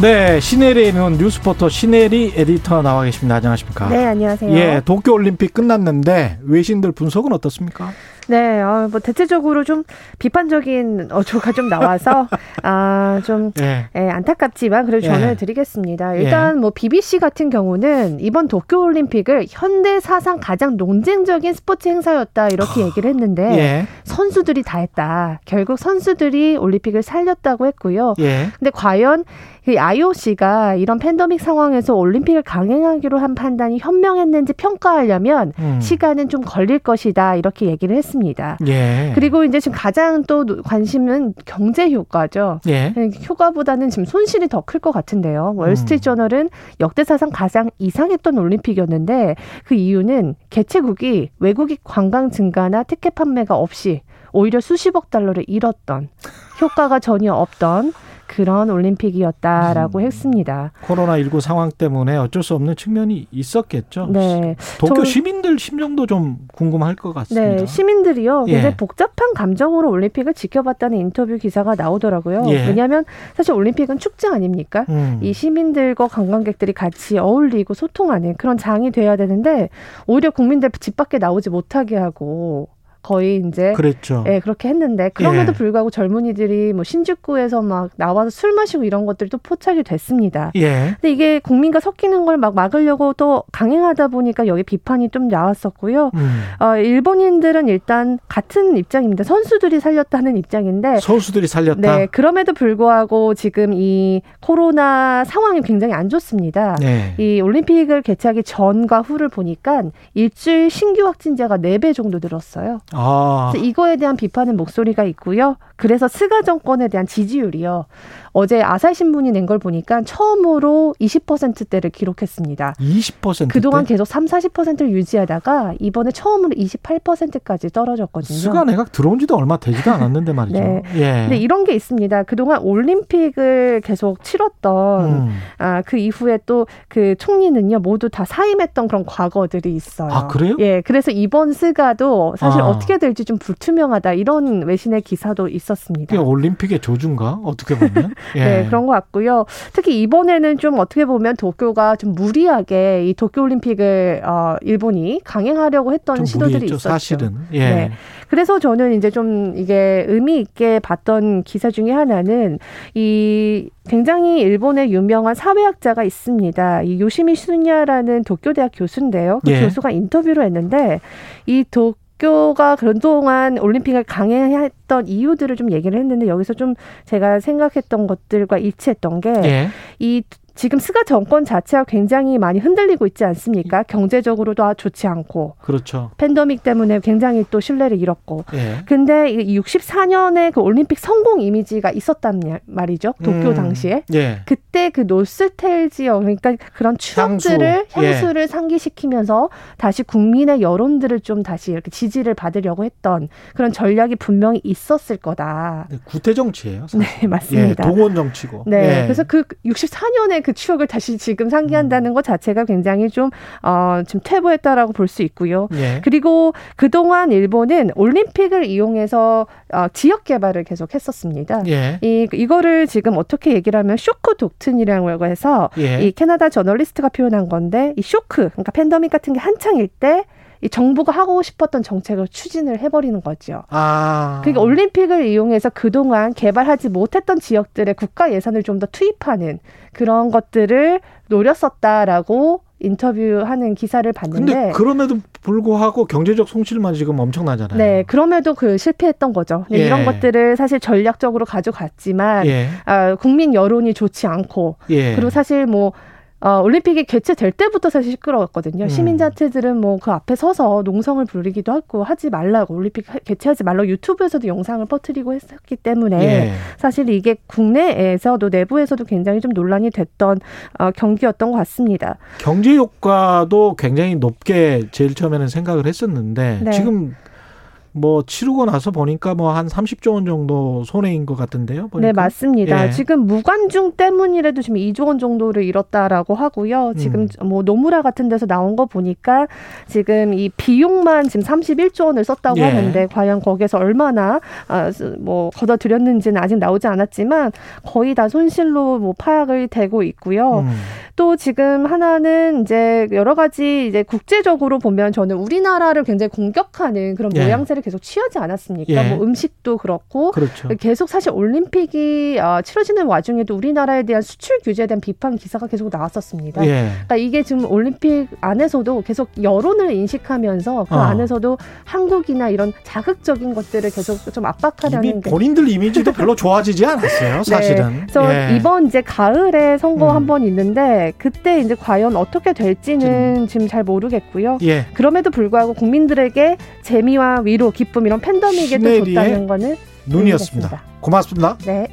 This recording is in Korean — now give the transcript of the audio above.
네, 시네리의 눈 뉴스포터 시네리 에디터 나와 계십니다. 안녕하십니까? 네, 안녕하세요. 예, 도쿄 올림픽 끝났는데 외신들 분석은 어떻습니까? 네, 어, 뭐 대체적으로 좀 비판적인 어조가 좀 나와서 아, 좀 예. 예, 안타깝지만 그래도 예. 전해드리겠습니다. 일단 뭐 BBC 같은 경우는 이번 도쿄 올림픽을 현대 사상 가장 논쟁적인 스포츠 행사였다 이렇게 얘기를 했는데 예. 선수들이 다 했다. 결국 선수들이 올림픽을 살렸다고 했고요. 예. 근데 과연 그 IOC가 이런 팬데믹 상황에서 올림픽을 강행하기로 한 판단이 현명했는지 평가하려면 음. 시간은 좀 걸릴 것이다 이렇게 얘기를 했습니다. 예. 그리고 이제 지금 가장 또 관심은 경제 효과죠. 예. 효과보다는 지금 손실이 더 클 것 같은데요. 음. 월스트리트 저널은 역대사상 가장 이상했던 올림픽이었는데 그 이유는 개최국이 외국인 관광 증가나 티켓 판매가 없이 오히려 수십억 달러를 잃었던 효과가 전혀 없던 그런 올림픽이었다라고 음. 했습니다. 코로나19 상황 때문에 어쩔 수 없는 측면이 있었겠죠. 네. 도쿄 저- 시민들 심정도 좀 궁금할 것 같습니다. 네, 시민들이요. 예. 굉장히 복잡한 감정으로 올림픽을 지켜봤다는 인터뷰 기사가 나오더라고요. 예. 왜냐하면 사실 올림픽은 축제 아닙니까? 음. 이 시민들과 관광객들이 같이 어울리고 소통하는 그런 장이 돼야 되는데 오히려 국민들 집 밖에 나오지 못하게 하고 거의 이제 그랬죠. 예, 그렇게 했는데 그럼에도 예. 불구하고 젊은이들이 뭐 신주쿠에서 막 나와서 술 마시고 이런 것들도 포착이 됐습니다. 예. 근데 이게 국민과 섞이는 걸 막 막으려고 또 강행하다 보니까 여기 비판이 좀 나왔었고요. 음. 어, 일본인들은 일단 같은 입장입니다. 선수들이 살렸다는 입장인데 선수들이 살렸다. 네, 그럼에도 불구하고 지금 이 코로나 상황이 굉장히 안 좋습니다. 네. 이 올림픽을 개최하기 전과 후를 보니까 일주일 신규 확진자가 네 배 정도 늘었어요. 아. 이거에 대한 비판의 목소리가 있고요. 그래서 스가 정권에 대한 지지율이요. 어제 아사히 신문이 낸 걸 보니까 처음으로 20%대를 기록했습니다. 20%. 그동안 계속 3, 40%를 유지하다가 이번에 처음으로 28%까지 떨어졌거든요. 스가 내각 들어온 지도 얼마 되지도 않았는데 말이죠. 네. 예. 근데 이런 게 있습니다. 그동안 올림픽을 계속 치렀던 음. 아, 그 이후에 또 그 총리는요, 모두 다 사임했던 그런 과거들이 있어요. 아, 그래요? 예, 그래서 이번 스가도 사실 아. 어떻게 될지 좀 불투명하다 이런 외신의 기사도 있었습니다. 올림픽의 조준가? 어떻게 보면. 예. 네, 그런 것 같고요. 특히 이번에는 좀 어떻게 보면 도쿄가 좀 무리하게 이 도쿄올림픽을 어, 일본이 강행하려고 했던 좀 시도들이 무리했죠, 있었죠. 사실은. 예. 네. 그래서 저는 이제 좀 이게 의미 있게 봤던 기사 중에 하나는 이 굉장히 일본의 유명한 사회학자가 있습니다. 이 요시미 슌야라는 도쿄대학 교수인데요. 그 예. 교수가 인터뷰를 했는데 이 도쿄가 그동안 올림픽을 강행했던 이유들을 좀 얘기를 했는데 여기서 좀 제가 생각했던 것들과 일치했던 게 예. 이 지금 스가 정권 자체가 굉장히 많이 흔들리고 있지 않습니까? 경제적으로도 아, 좋지 않고 그렇죠. 팬데믹 때문에 굉장히 또 신뢰를 잃었고 예. 근데 이 64년에 그 올림픽 성공 이미지가 있었단 말- 말이죠. 도쿄 음. 당시에. 예. 그때 그 노스탤지어 그러니까 그런 추억들을 향수. 예. 향수를 상기시키면서 다시 국민의 여론들을 좀 다시 이렇게 지지를 받으려고 했던 그런 전략이 분명히 있었을 거다. 네, 구태 정치예요. 사실. 네, 맞습니다. 예, 동원 정치고. 네. 예. 그래서 그 64년의 그 추억을 다시 지금 상기한다는 것 자체가 굉장히 좀, 어, 좀 퇴보했다라고 볼 수 있고요. 예. 그리고 그동안 일본은 올림픽을 이용해서 어, 지역 개발을 계속 했었습니다. 예. 이, 이거를 지금 어떻게 얘기를 하면 쇼크 독트린이라고 해서 예. 이 캐나다 저널리스트가 표현한 건데 이 쇼크, 그러니까 팬데믹 같은 게 한창일 때 이 정부가 하고 싶었던 정책을 추진을 해버리는 거죠. 아. 그러니까 올림픽을 이용해서 그동안 개발하지 못했던 지역들의 국가 예산을 좀 더 투입하는 그런 것들을 노렸었다라고 인터뷰하는 기사를 봤는데 근데 그럼에도 불구하고 경제적 손실만 지금 엄청나잖아요. 네, 그럼에도 그 실패했던 거죠. 근데 예. 이런 것들을 사실 전략적으로 가져갔지만 예. 아, 국민 여론이 좋지 않고 예. 그리고 사실 뭐 어, 올림픽이 개최될 때부터 사실 시끄러웠거든요. 음. 시민자체들은 뭐 그 앞에 서서 농성을 부르기도 하고 하지 말라고 올림픽 하- 개최하지 말라고 유튜브에서도 영상을 퍼뜨리고 했었기 때문에 예. 사실 이게 국내에서도 내부에서도 굉장히 좀 논란이 됐던 어, 경기였던 것 같습니다. 경제 효과도 굉장히 높게 제일 처음에는 생각을 했었는데 네. 지금 뭐 치르고 나서 보니까 뭐 한 30조 원 정도 손해인 것 같은데요. 보니까. 네, 맞습니다. 예. 지금 무관중 때문이라도 지금 2조 원 정도를 잃었다라고 하고요. 지금 음. 뭐 노무라 같은 데서 나온 거 보니까 지금 이 비용만 지금 31조 원을 썼다고 예. 하는데 과연 거기에서 얼마나 아, 뭐 걷어들였는지는 아직 나오지 않았지만 거의 다 손실로 뭐 파악을 되고 있고요. 음. 또 지금 하나는 이제 여러 가지 이제 국제적으로 보면 저는 우리나라를 굉장히 공격하는 그런 예. 모양새를 계속 취하지 않았습니까? 예. 뭐 음식도 그렇고 그렇죠. 계속 사실 올림픽이 어, 치러지는 와중에도 우리나라에 대한 수출 규제에 대한 비판 기사가 계속 나왔었습니다. 예. 그러니까 이게 지금 올림픽 안에서도 계속 여론을 인식하면서 그 어. 안에서도 한국이나 이런 자극적인 것들을 계속 좀 이미 압박하려는 게 본인들 이미지도 별로 좋아지지 않았어요, 사실은. 네. 그래서 예. 이번 이제 가을에 선거 음. 한번 있는데 그때 이제 과연 어떻게 될지는 지금 잘 모르겠고요. 예. 그럼에도 불구하고 국민들에게 재미와 위로, 기쁨 이런 팬덤에게 줬다는 거는 눈이었습니다. 의미가 있습니다. 고맙습니다. 네.